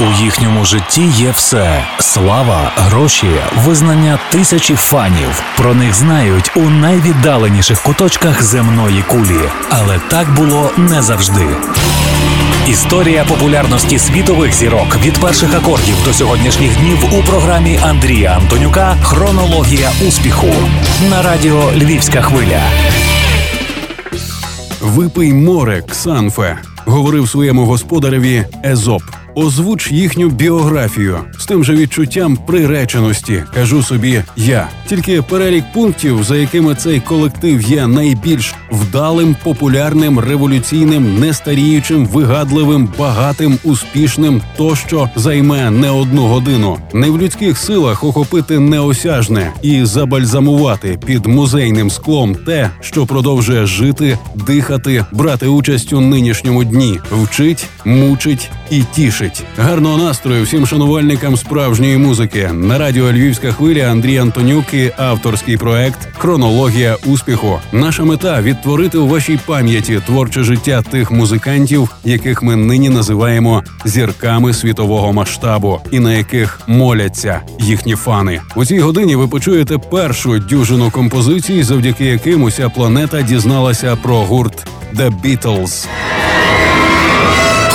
У їхньому житті є все: слава, гроші, визнання тисячі фанів. Про них знають у найвіддаленіших куточках земної кулі. Але так було не завжди. Історія популярності світових зірок від перших акордів до сьогоднішніх днів у програмі Андрія Антонюка Хронологія успіху на радіо Львівська хвиля. Випий море, Ксанфе, говорив своєму господареві Езоп. Озвуч їхню біографію з тим же відчуттям приреченості. Кажу собі, я тільки перелік пунктів, за якими цей колектив є найбільш вдалим, популярним, революційним, нестаріючим, вигадливим, багатим, успішним, тощо займе не одну годину. Не в людських силах охопити неосяжне і забальзамувати під музейним склом те, що продовжує жити, дихати, брати участь у нинішньому дні, вчить, мучить і тішить. Гарного настрою всім шанувальникам справжньої музики на радіо Львівська хвиля Андрій Антонюк і авторський проект Хронологія успіху. Наша мета відтворити у вашій пам'яті творче життя тих музикантів, яких ми нині називаємо зірками світового масштабу, і на яких моляться їхні фани. У цій годині ви почуєте першу дюжину композицій, завдяки яким уся планета дізналася про гурт The Beatles.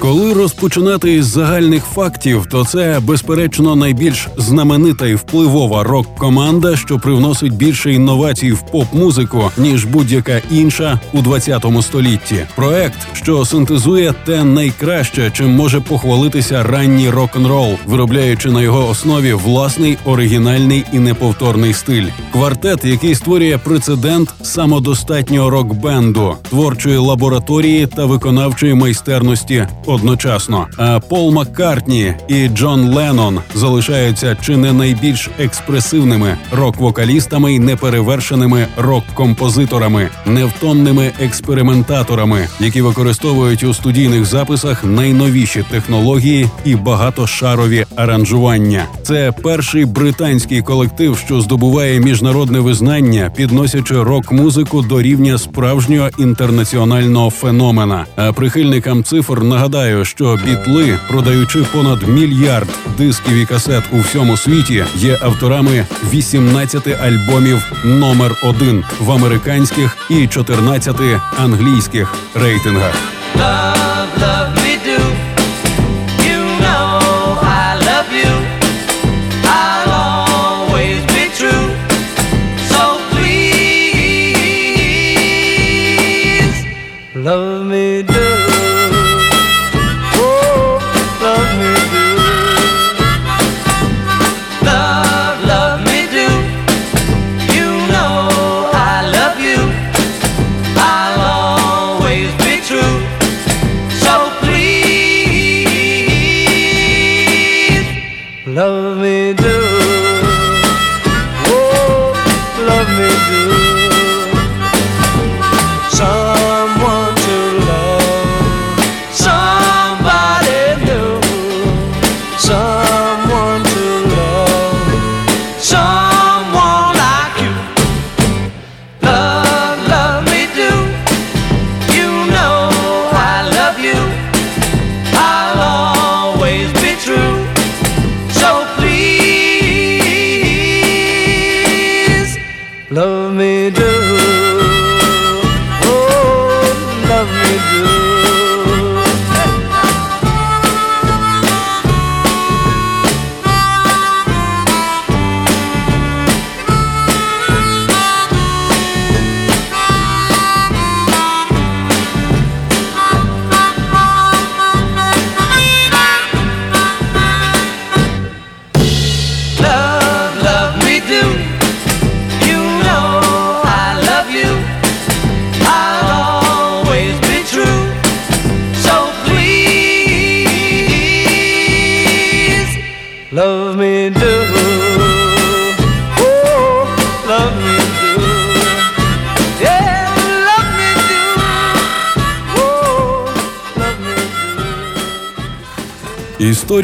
Коли розпочинати із загальних фактів, то це безперечно найбільш знаменита і впливова рок-команда, що привносить більше інновацій в поп-музику ніж будь-яка інша у 20 столітті. Проект, що синтезує те найкраще, чим може похвалитися ранній рок-н-рол, виробляючи на його основі власний оригінальний і неповторний стиль. Квартет, який створює прецедент самодостатнього рок-бенду, творчої лабораторії та виконавчої майстерності одночасно. А Пол Маккартні і Джон Леннон залишаються чи не найбільш експресивними рок-вокалістами й неперевершеними рок-композиторами, невтомними експериментаторами, які використовують у студійних записах найновіші технології і багатошарові аранжування. Це перший британський колектив, що здобуває міжнародне визнання, підносячи рок-музику до рівня справжнього інтернаціонального феномена. А прихильникам цифр нагадаю. Нагадаю, що бітли, продаючи понад мільярд дисків і касет у всьому світі, є авторами 18 альбомів номер 1 в американських і 14 англійських рейтингах.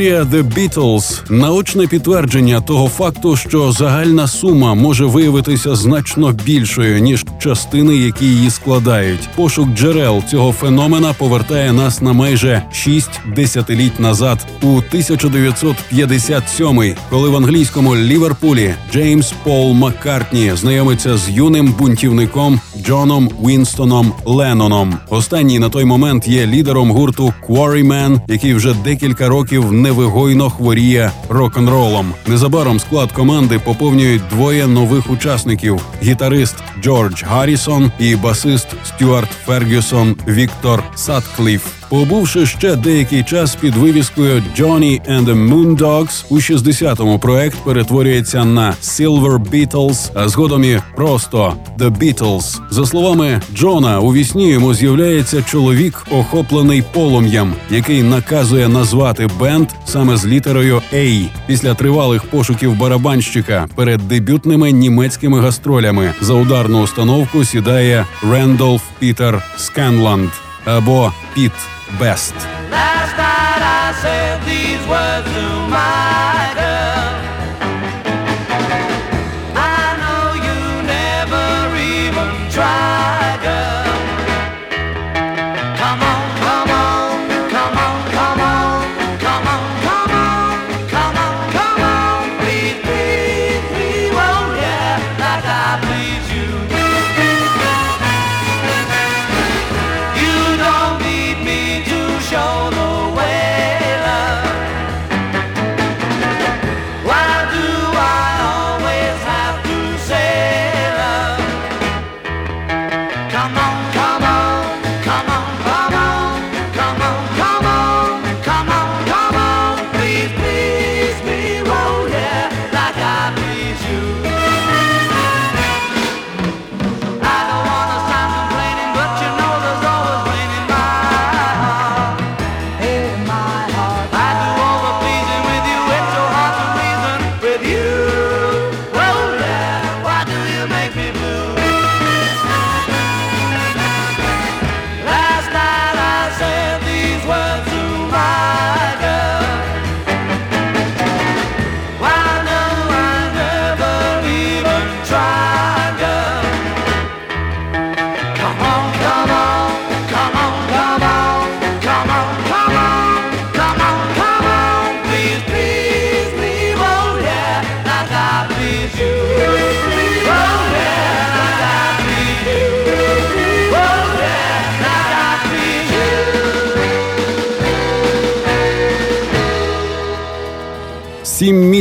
Історія The Beatles – наочне підтвердження того факту, що загальна сума може виявитися значно більшою ніж частини, які її складають. Пошук джерел цього феномена повертає нас на майже шість десятиліть назад, у 1957 коли в англійському Ліверпулі Джеймс Пол Маккартні знайомиться з юним бунтівником Джоном Вінстоном Ленноном. Останній на той момент є лідером гурту Quarrymen, який вже декілька років років невигойно хворіє рок-н-ролом. Незабаром склад команди поповнюють двоє нових учасників: гітарист Джордж Гаррісон і басист Стюарт Фергюсон Віктор Саткліф. Побувши ще деякий час під вивіскою «Johnny and the Moondogs», у 60-му проект перетворюється на «Silver Beatles», а згодом і просто «The Beatles». За словами Джона, у вісні йому з'являється чоловік, охоплений полум'ям, який наказує назвати бенд саме з літерою «A». Після тривалих пошуків барабанщика перед дебютними німецькими гастролями за ударну установку сідає Рендолф Пітер Сканланд або Піт best. Last night I said these words to my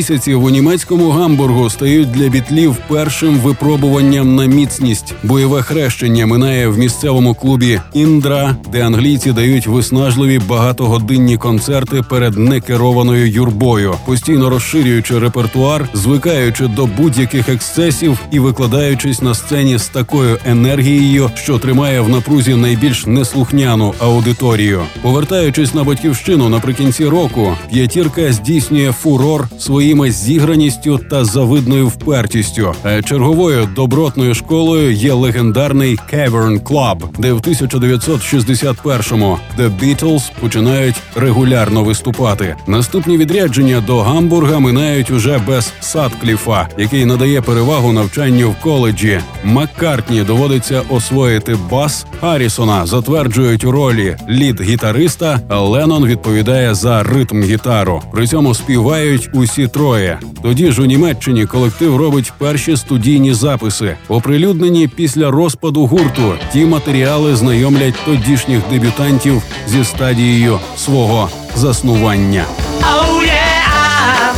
місяців у німецькому гамбургу стають для бітлів першим випробуванням на міцність. Бойове хрещення минає в місцевому клубі Індра, де англійці дають виснажливі багатогодинні концерти перед некерованою юрбою, постійно розширюючи репертуар, звикаючи до будь-яких ексцесів і викладаючись на сцені з такою енергією, що тримає в напрузі найбільш неслухняну аудиторію. Повертаючись на батьківщину наприкінці року, п'ятірка здійснює фурор своїми зіграністю та завидною впертістю. Черговою добротною школою є легендарний Cavern Club, де в 1961-му The Beatles починають регулярно виступати. Наступні відрядження до Гамбурга минають уже без Садкліфа, який надає перевагу навчанню в коледжі. Маккартні доводиться освоїти бас Харрісона, затверджують у ролі лід-гітариста. Леннон відповідає за ритм гітару. При цьому співають усі троє. Тоді ж у Німеччині колектив робить перші студійні записи, оприлюднені після розпаду гурту. Ті матеріали знайомлять тодішніх дебютантів зі стадією свого заснування. Oh, yeah,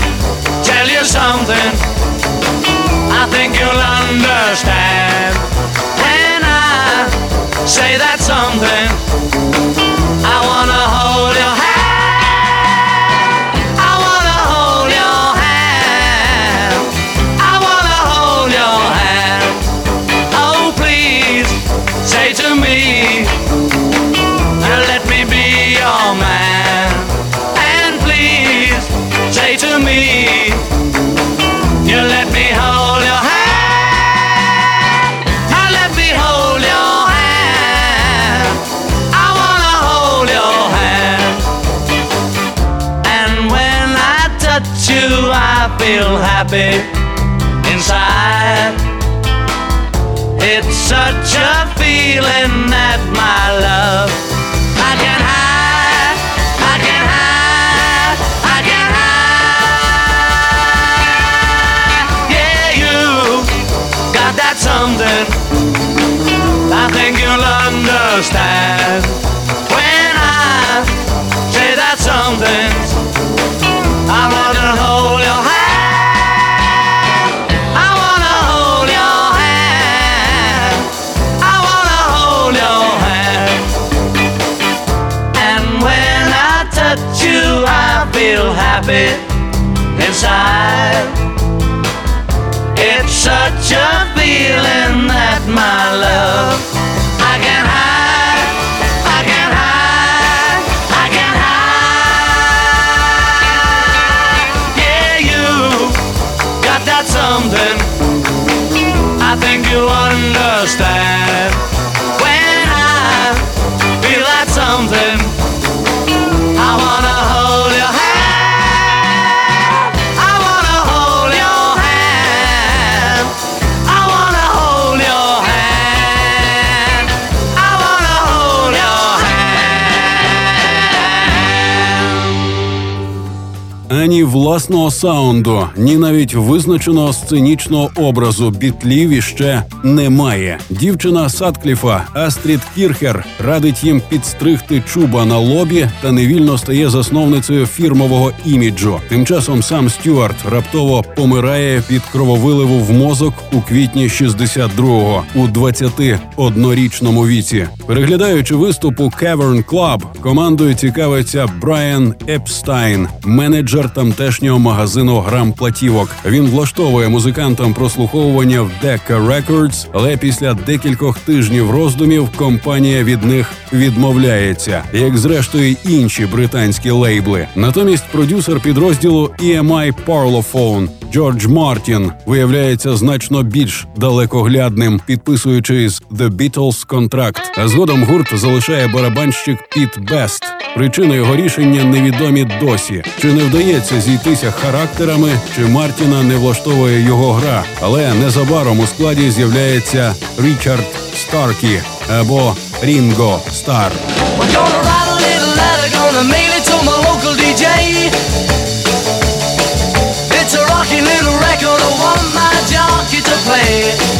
tell you something. I think you'll understand. And I say that something. I wanna hold I feel happy inside. It's such a feeling that my love I can hide, I can hide, I can hide. Yeah, you got that something. I think you'll understand when I say that something. Happy inside. It's such a feeling that my love Ані власного саунду, ні навіть визначеного сценічного образу бітлів іще немає. Дівчина Садкліфа Астрід Кірхер радить їм підстригти чуба на лобі та невільно стає засновницею фірмового іміджу. Тим часом сам Стюарт раптово помирає від крововиливу в мозок у квітні 62-го у 21-річному віці. Переглядаючи виступ у Cavern Club, командою цікавиться Брайан Епстайн, менеджер тамтешнього магазину грам платівок. Він влаштовує музикантам прослуховування в Decca Records, але після декількох тижнів роздумів компанія від них відмовляється, як зрештою інші британські лейбли. Натомість продюсер підрозділу EMI Parlophone Джордж Мартін виявляється значно більш далекоглядним, підписуючи з The Beatles контракт. А згодом гурт залишає барабанщик Піт Бест. Причини його рішення невідомі досі. Чи не вдається зійтися характерами, чи Мартіна не влаштовує його гра, але незабаром у складі з'являється Річард Старкі або Рінго Стар. We're gonna write a little letter, gonna mail it to my local DJ. yeah.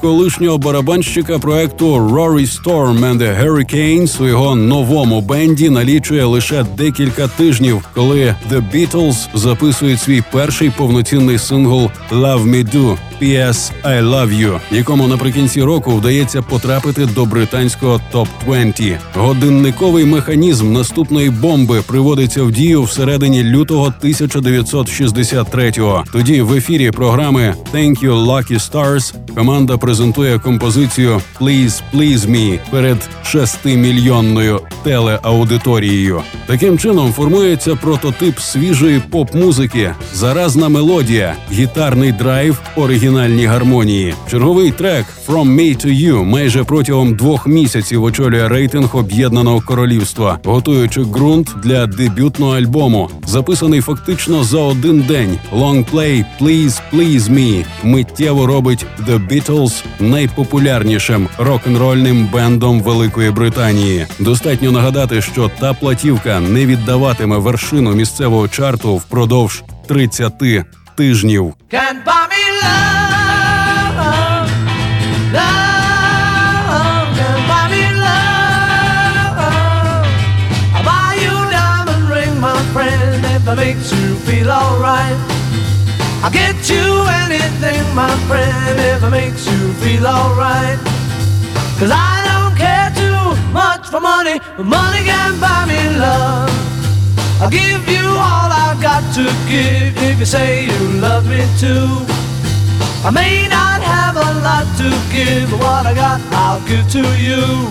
Колишнього барабанщика проекту Rory Storm and the Hurricanes у його новому бенді налічує лише декілька тижнів, коли The Beatles записують свій перший повноцінний сингл «Love Me Do». P.S. I Love You, якому наприкінці року вдається потрапити до британського топ 20 Годинниковий механізм наступної бомби приводиться в дію всередині лютого 1963-го. Тоді в ефірі програми «Thank You Lucky Stars» команда презентує композицію «Please Please Me» перед шестимільйонною телеаудиторією. Таким чином формується прототип свіжої поп-музики, заразна мелодія, гітарний драйв, оригінальні гармонії. Черговий трек «From Me to You» майже протягом двох місяців очолює рейтинг об'єднаного королівства, готуючи ґрунт для дебютного альбому, записаний фактично за один день. Лонгплей «Please Please Me» миттєво робить The Beatles найпопулярнішим рок-н-рольним бендом Великої Британії. Достатньо нагадати, що та платівка не віддаватиме вершину місцевого чарту впродовж 30 тижнів. Can't buy me love, it makes you a diamond ring, my friend, if I make you feel alright. I'll get you anything, my friend, if it makes you feel alright. Cause I don't care too much for money, but money can't buy me love. I'll give you all I've got to give if you say you love me too. I may not have a lot to give, but what I got I'll give to you.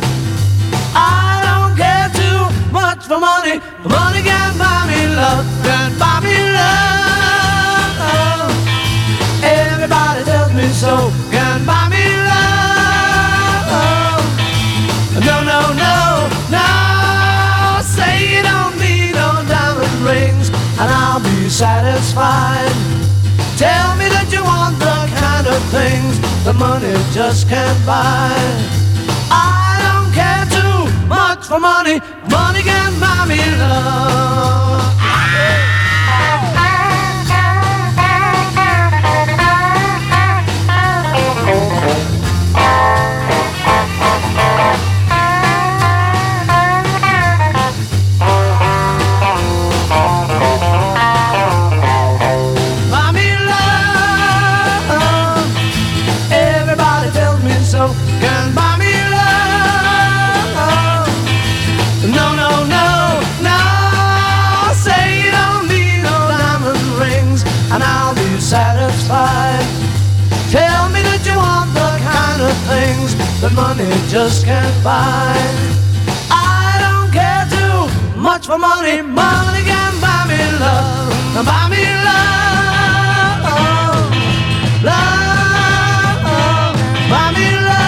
I don't care too much for money, money can't buy me love, can't buy me love. Everybody tells me so, can't buy me love. No, no, no, no. Say you don't need no diamond rings, and I'll be satisfied. Tell things that money just can't buy. I don't care too much for money, money can't buy me love. Money just can't buy. I don't care too much for money. Money can buy me love. Buy me love. Love. Buy me love.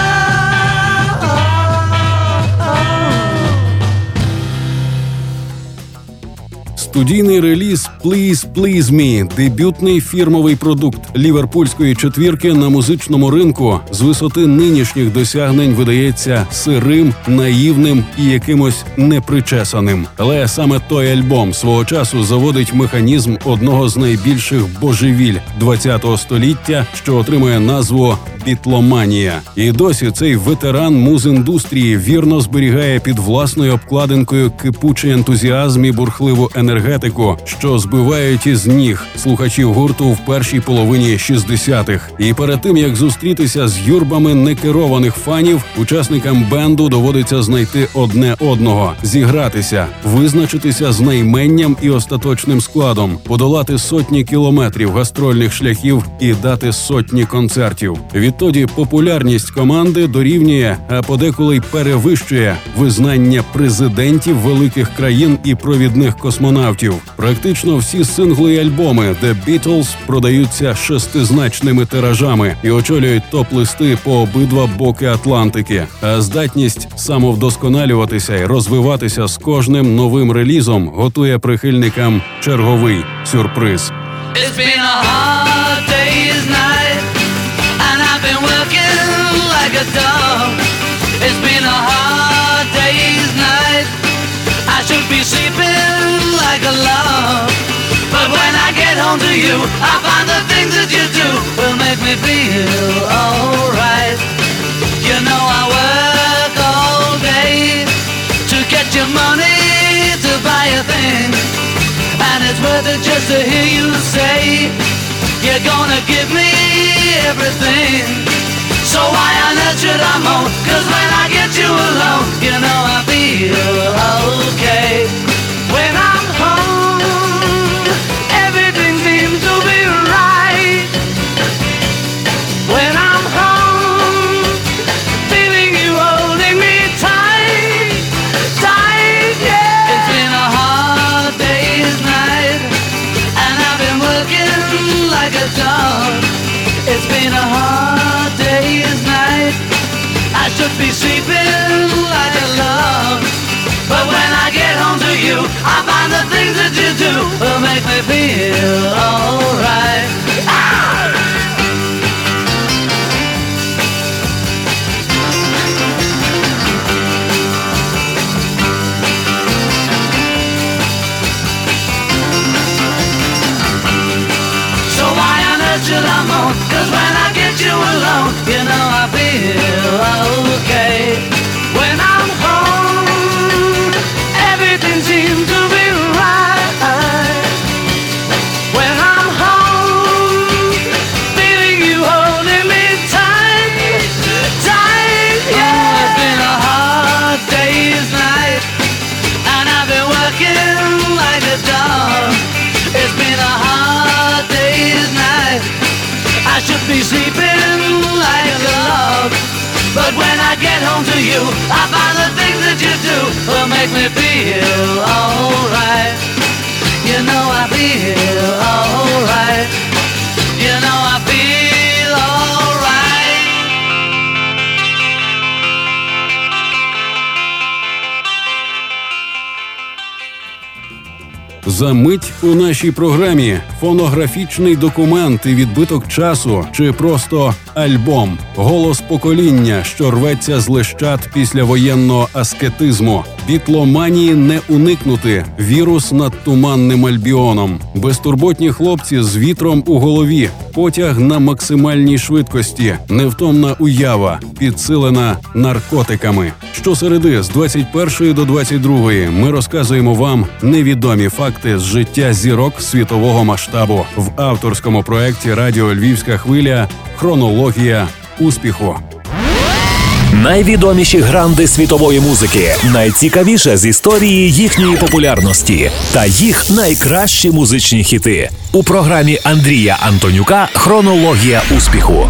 Студійний реліз «Please Please Me» – дебютний фірмовий продукт ліверпульської четвірки на музичному ринку з висоти нинішніх досягнень видається сирим, наївним і якимось непричесаним. Але саме той альбом свого часу заводить механізм одного з найбільших божевіль ХХ століття, що отримує назву бітломанія. І досі цей ветеран муз-індустрії вірно зберігає під власною обкладинкою кипучий ентузіазм і бурхливу енергетику, що збивають із ніг слухачів гурту в першій половині 60-х. І перед тим як зустрітися з юрбами некерованих фанів, учасникам бенду доводиться знайти одне одного, зігратися, визначитися з найменням і остаточним складом, подолати сотні кілометрів гастрольних шляхів і дати сотні концертів. Відтоді популярність команди дорівнює, а подеколи й перевищує визнання президентів великих країн і провідних космонавтів. Практично всі сингли й альбоми The Beatles продаються шестизначними тиражами і очолюють топ-листи по обидва боки Атлантики. А здатність самовдосконалюватися і розвиватися з кожним новим релізом готує прихильникам черговий сюрприз. It's been a hard day's night, and I've been working like a dog. It's been a hard me feel alright. You know I work all day to get your money to buy a thing, and it's worth it just to hear you say you're gonna give me everything. So why on earth should I moan? Cause when I get you alone, you know I feel okay. When I'm dog It's been a hard day's night. I should be sleeping like a log But when I get home to you I find the things that you do Will make me feel alright. Ah! Cause when I get you alone, you know I feel okay. За мить у нашій програмі фонографічний документ і відбиток часу, чи просто альбом, голос покоління, що рветься з лищат після воєнного аскетизму, бітломанії не уникнути, вірус над туманним альбіоном, безтурботні хлопці з вітром у голові, потяг на максимальній швидкості, невтомна уява, підсилена наркотиками. Щосереди з 21 до 22 ми розказуємо вам невідомі факти з життя зірок світового масштабу в авторському проєкті Радіо Львівська хвиля Хронологія успіху. Найвідоміші гранди світової музики, найцікавіше з історії їхньої популярності та їх найкращі музичні хіти у програмі Андрія Антонюка Хронологія успіху.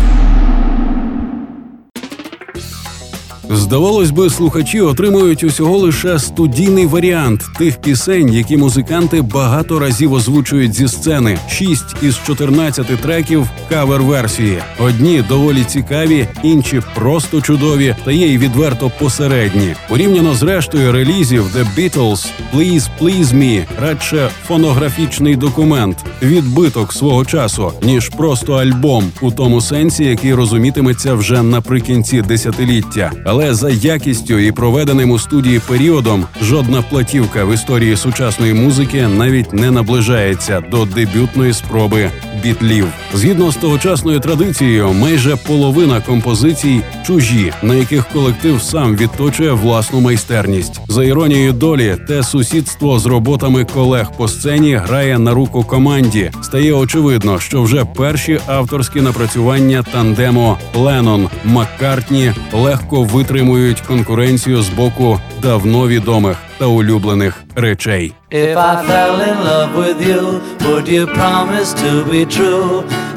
Здавалось би, слухачі отримують усього лише студійний варіант тих пісень, які музиканти багато разів озвучують зі сцени. Шість із 14 треків кавер-версії. Одні доволі цікаві, інші просто чудові, та є й відверто посередні. Порівняно з рештою релізів The Beatles, Please Please Me радше фонографічний документ, відбиток свого часу, ніж просто альбом у тому сенсі, який розумітиметься вже наприкінці десятиліття. Але за якістю і проведеним у студії періодом жодна платівка в історії сучасної музики навіть не наближається до дебютної спроби бітлів. Згідно з тогочасною традицією, майже половина композицій чужі, на яких колектив сам відточує власну майстерність. За іронією долі, те сусідство з роботами колег по сцені грає на руку команді. Стає очевидно, що вже перші авторські напрацювання тандему Леннон Маккартні легко витримують конкуренцію з боку давно відомих та улюблених речей. If I fell in love with you, would you promise to be true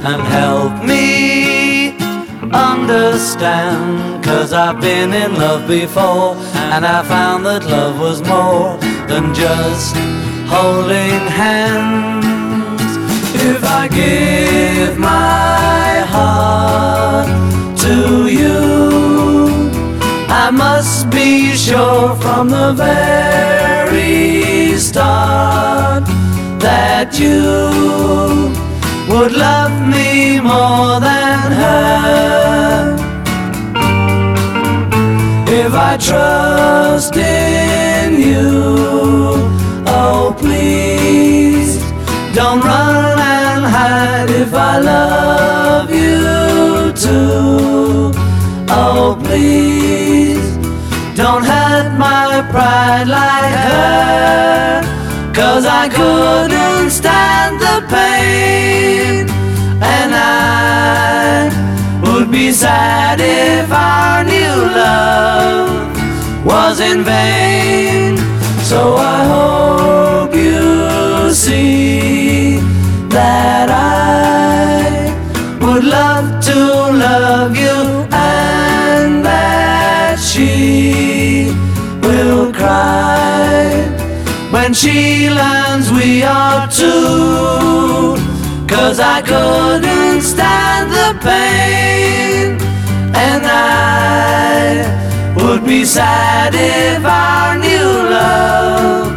and help me understand? Cause I've been in love before and I found that love was more than just holding hands. If I give my heart to you, I must be sure from the very start that you would love me more than her. If I trust in you, oh please don't run and hide if I love you too. Oh please don't hurt my pride like her. Cause I couldn't stand the pain And I would be sad if our new love was in vain So I hope you see that I would love to love you when she learns we are two. Cause I couldn't stand the pain, and I would be sad if our new love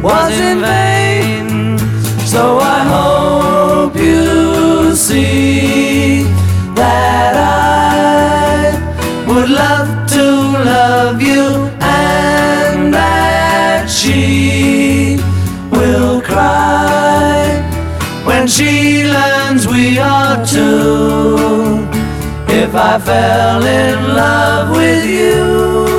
was in vain. So I hope you see that I would love to love you when she learns we are two. If I fell in love with you.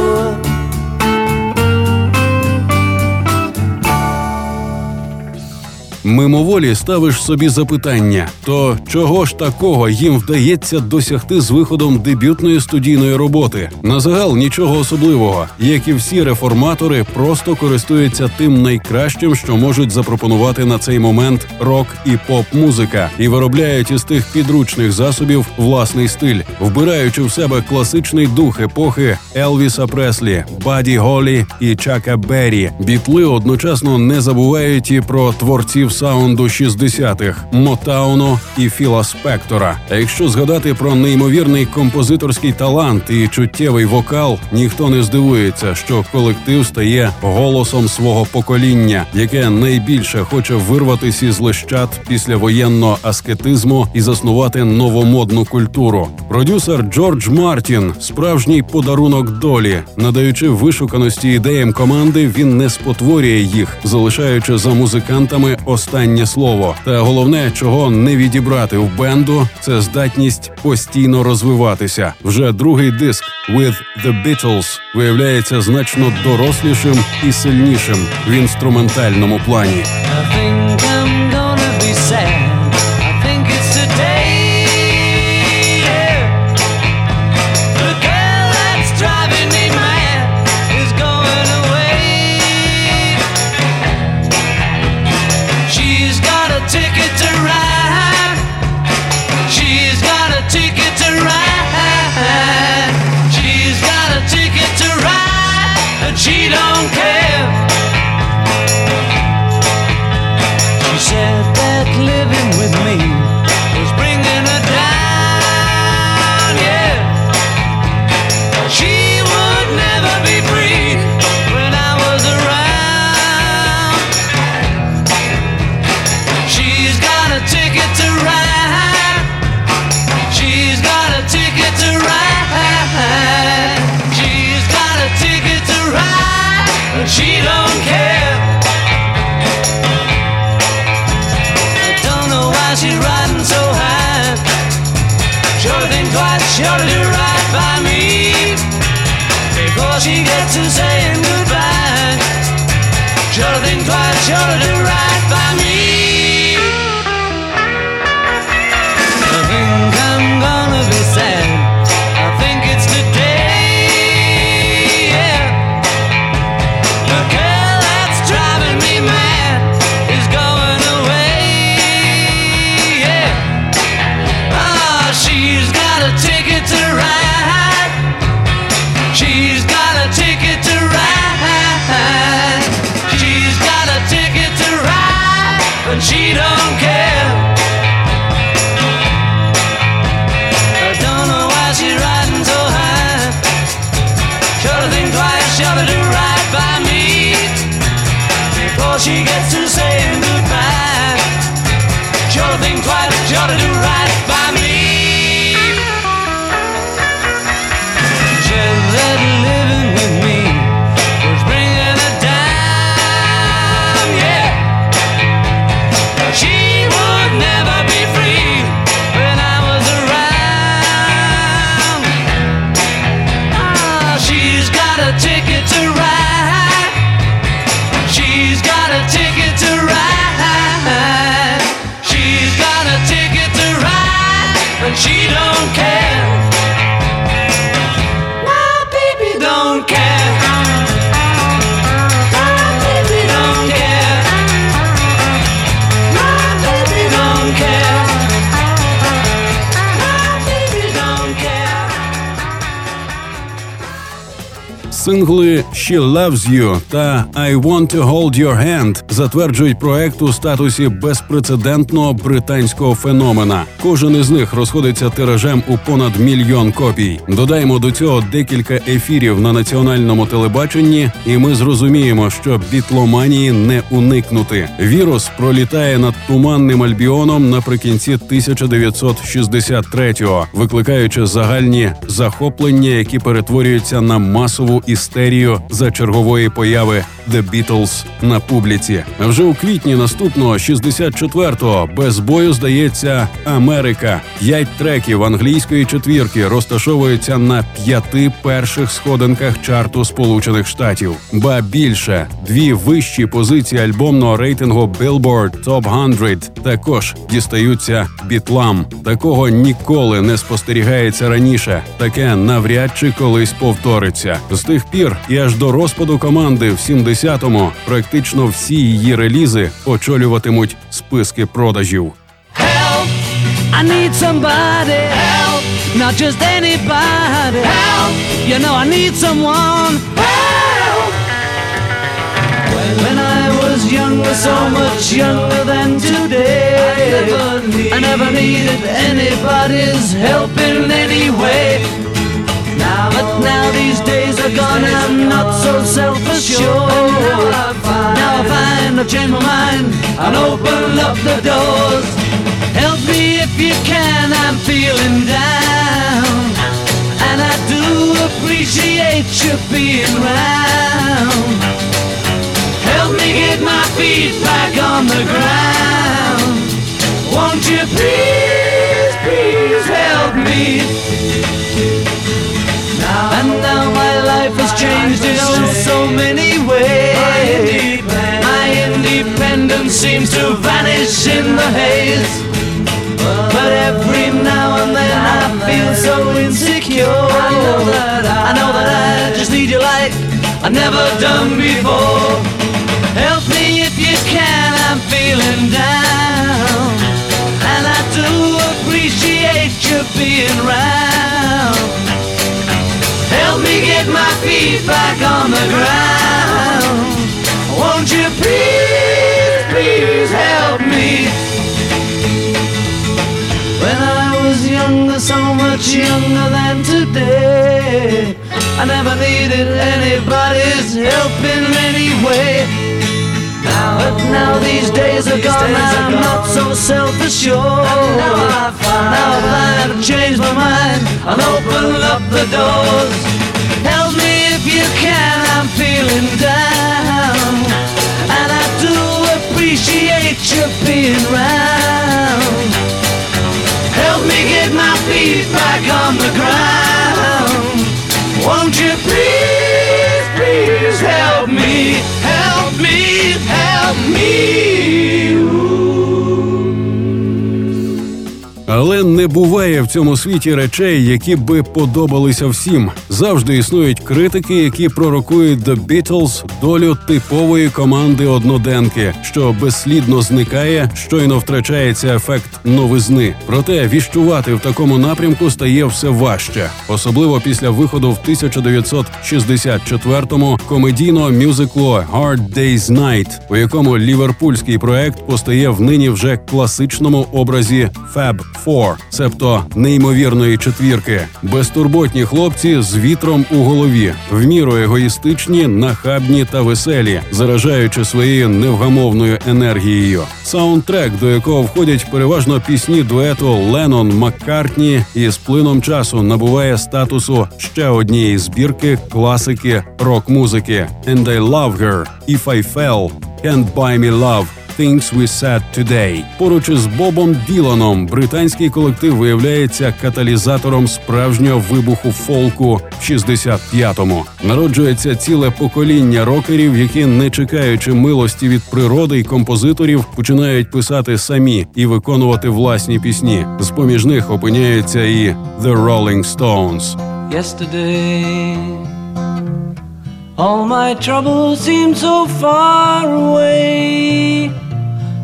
Мимоволі ставиш собі запитання: то чого ж такого їм вдається досягти з виходом дебютної студійної роботи? На загал нічого особливого, як і всі реформатори, просто користуються тим найкращим, що можуть запропонувати на цей момент рок і поп-музика, і виробляють із тих підручних засобів власний стиль, вбираючи в себе класичний дух епохи Елвіса Преслі, Баді Голі і Чака Беррі. Бітли одночасно не забувають і про творців саунду 60-х Мотауну і Філа Спектора. А якщо згадати про неймовірний композиторський талант і чуттєвий вокал, ніхто не здивується, що колектив стає голосом свого покоління, яке найбільше хоче вирватися із лищат після воєнного аскетизму і заснувати новомодну культуру. Продюсер Джордж Мартін справжній подарунок долі, надаючи вишуканості ідеям команди, він не спотворює їх, залишаючи за музикантами останнє слово. Та головне, чого не відібрати в бенду, це здатність постійно розвиватися. Вже другий диск «With the Beatles» виявляється значно дорослішим і сильнішим в інструментальному плані. Сингли «She Loves You» та «I Want to Hold Your Hand» затверджують проект у статусі безпрецедентного британського феномена. Кожен із них розходиться тиражем у понад мільйон копій. Додаємо до цього декілька ефірів на національному телебаченні, і ми зрозуміємо, що бітломанії не уникнути. Вірус пролітає над туманним альбіоном наприкінці 1963-го, викликаючи загальні захоплення, які перетворюються на масову істерію за чергової появи The Beatles на публіці. Вже у квітні наступного 64-го без бою здається Америка. П'ять треків англійської четвірки розташовуються на п'яти перших сходинках чарту Сполучених Штатів. Ба більше дві вищі позиції альбомного рейтингу Billboard Top 100 також дістаються бітлам. Такого ніколи не спостерігається раніше. Таке навряд чи колись повториться. З тих пір і аж до розпаду команди в 70-му практично всі її релізи очолюватимуть списки продажів. Help! I need somebody. Help! Not just anybody. Help! You know I need someone. Help! When I was younger, so much younger than today, I never, needed anybody's help in any way. Now, but now these days are gone I'm not so self-assured. Now I find I've changed my mind and open up the doors. Help me if you can, I'm feeling down. And I do appreciate you being round. Help me get my feet back on the ground. Won't you please, please help me? And now my life has changed in oh so many ways. My independence seems to vanish in the haze. But every now and then I feel so insecure. I know that I, I know that I just need you like I've never done before. Help me if you can, I'm feeling down. And I do appreciate you being round. Help me get my feet back on the ground. Won't you please, please help me? When I was younger, so much younger than today, I never needed anybody's help in any way. But now these days are gone, I'm not so self-assured. Now I find I've changed my mind and open up the doors. Help me if you can, I'm feeling down. And I do appreciate you being round. Help me get my feet back on the ground. Won't you please, Але не буває в цьому світі речей, які би подобалися всім. Завжди існують критики, які пророкують The Beatles долю типової команди одноденки, що безслідно зникає, щойно втрачається ефект новизни. Проте віщувати в такому напрямку стає все важче, особливо після виходу в 1964-му комедійного мюзиклу «Hard Day's Night», у якому ліверпульський проект постає в нині вже класичному образі Fab Four, себто неймовірної четвірки, безтурботні хлопці з вітром у голові, в міру егоїстичні, нахабні та веселі, заражаючи своєю невгамовною енергією. Саундтрек, до якого входять переважно пісні дуету Леннон Маккартні, і з плином часу набуває статусу ще однієї збірки класики рок-музики. «And I Love Her», «If I Fell», «Can't Buy Me Love», Things We Said Today. Поруч із Бобом Діланом британський колектив виявляється каталізатором справжнього вибуху фолку в 65-му. Народжується ціле покоління рокерів, які, не чекаючи милості від природи й композиторів, починають писати самі і виконувати власні пісні. З поміж них опиняються і The Rolling Stones. yesterday. All my troubles seem so far away.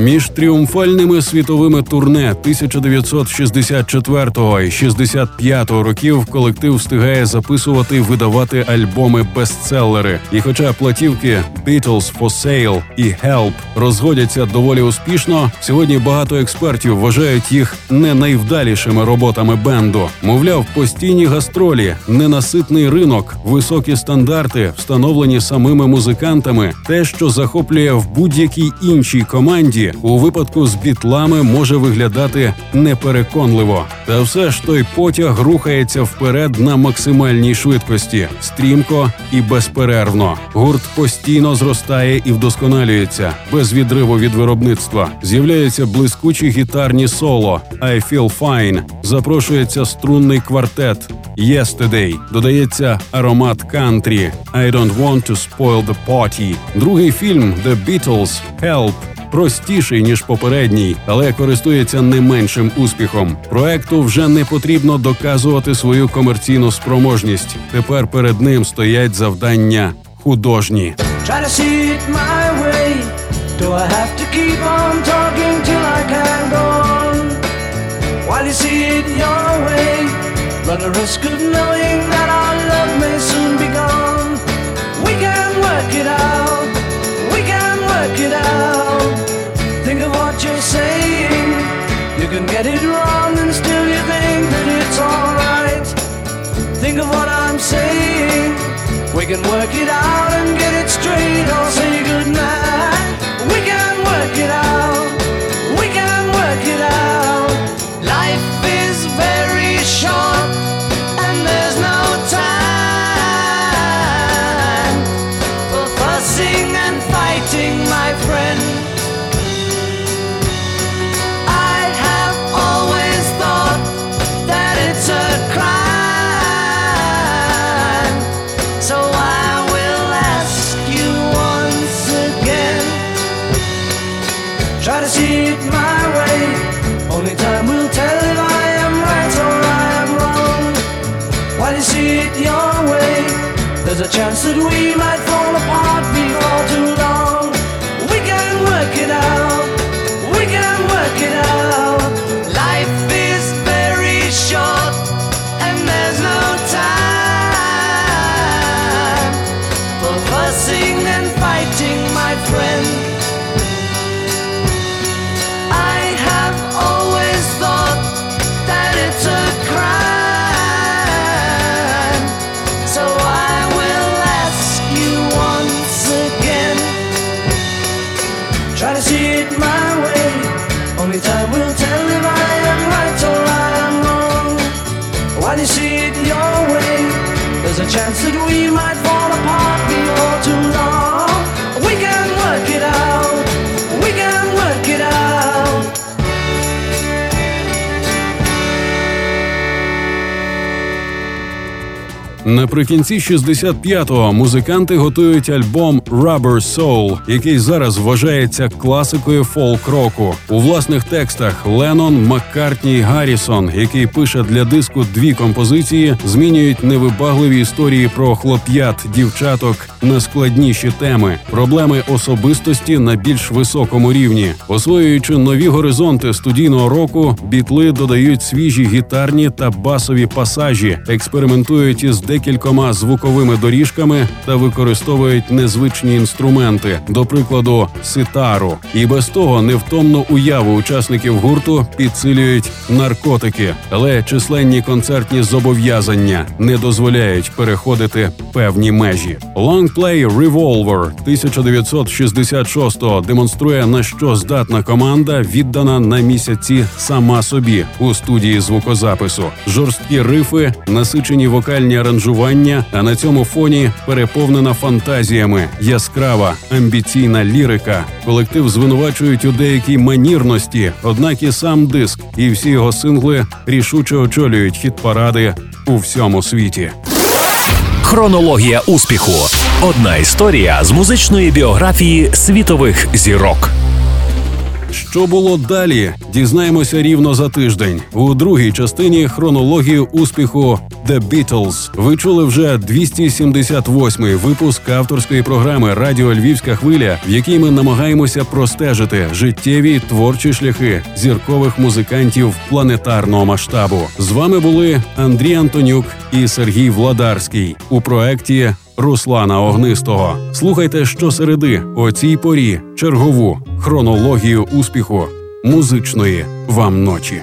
Між тріумфальними світовими турне 1964 і 65 років колектив встигає записувати видавати альбоми бестселери. І хоча платівки Beatles for Sale і Help розгодяться доволі успішно, сьогодні багато експертів вважають їх не найвдалішими роботами бенду. Мовляв, постійні гастролі, ненаситний ринок, високі стандарти, встановлені самими музикантами, те, що захоплює в будь-якій іншій команді, у випадку з бітлами може виглядати непереконливо. Та все ж той потяг рухається вперед на максимальній швидкості, стрімко і безперервно. Гурт постійно зростає і вдосконалюється без відриву від виробництва. З'являються блискучі гітарні соло. «I feel fine», запрошується струнний квартет. «Yesterday», додається аромат кантрі. «I don't want to spoil the party». Другий фільм «The Beatles» «Help» простіший ніж попередній, але користується не меншим успіхом. Проекту вже не потрібно доказувати свою комерційну спроможність. Тепер перед ним стоять завдання художні. I I run the risk of knowing that our can get it wrong and still you think that it's alright. Think of what I'm saying. We can work it out and get it straight or say goodnight. We can work it out. Наприкінці 65-го музиканти готують альбом Rubber Soul, який зараз вважається класикою фолк-року. У власних текстах Леннон, Маккартні і Гаррісон, який пише для диску дві композиції, змінюють невибагливі історії про хлоп'ят, дівчаток на складніші теми, проблеми особистості на більш високому рівні, освоюючи нові горизонти студійного року, бітли додають свіжі гітарні та басові пасажі, експериментують із декількома звуковими доріжками та використовують незвичні інструменти, до прикладу, ситару. І без того невтомну уяву учасників гурту підсилюють наркотики, але численні концертні зобов'язання не дозволяють переходити певні межі. Longplay Revolver 1966-го демонструє на що здатна команда, віддана на місяці сама собі у студії звукозапису. Жорсткі рифи, насичені вокальні аранжування, а на цьому фоні переповнена фантазіями, яскрава амбіційна лірика. Колектив звинувачують у деякій манірності, однак і сам диск, і всі його сингли рішуче очолюють хіт паради у всьому світі. Хронологія успіху. Одна історія з музичної біографії світових зірок. Що було далі? Дізнаємося рівно за тиждень. У другій частині хронологію успіху The Beatles. Ви чули вже 278-й випуск авторської програми Радіо Львівська хвиля, в якій ми намагаємося простежити життєві творчі шляхи зіркових музикантів планетарного масштабу. З вами були Андрій Антонюк і Сергій Владарський у проекті Руслана Огнистого. Слухайте щосереди о цій порі чергову хронологію успіху музичної вам ночі.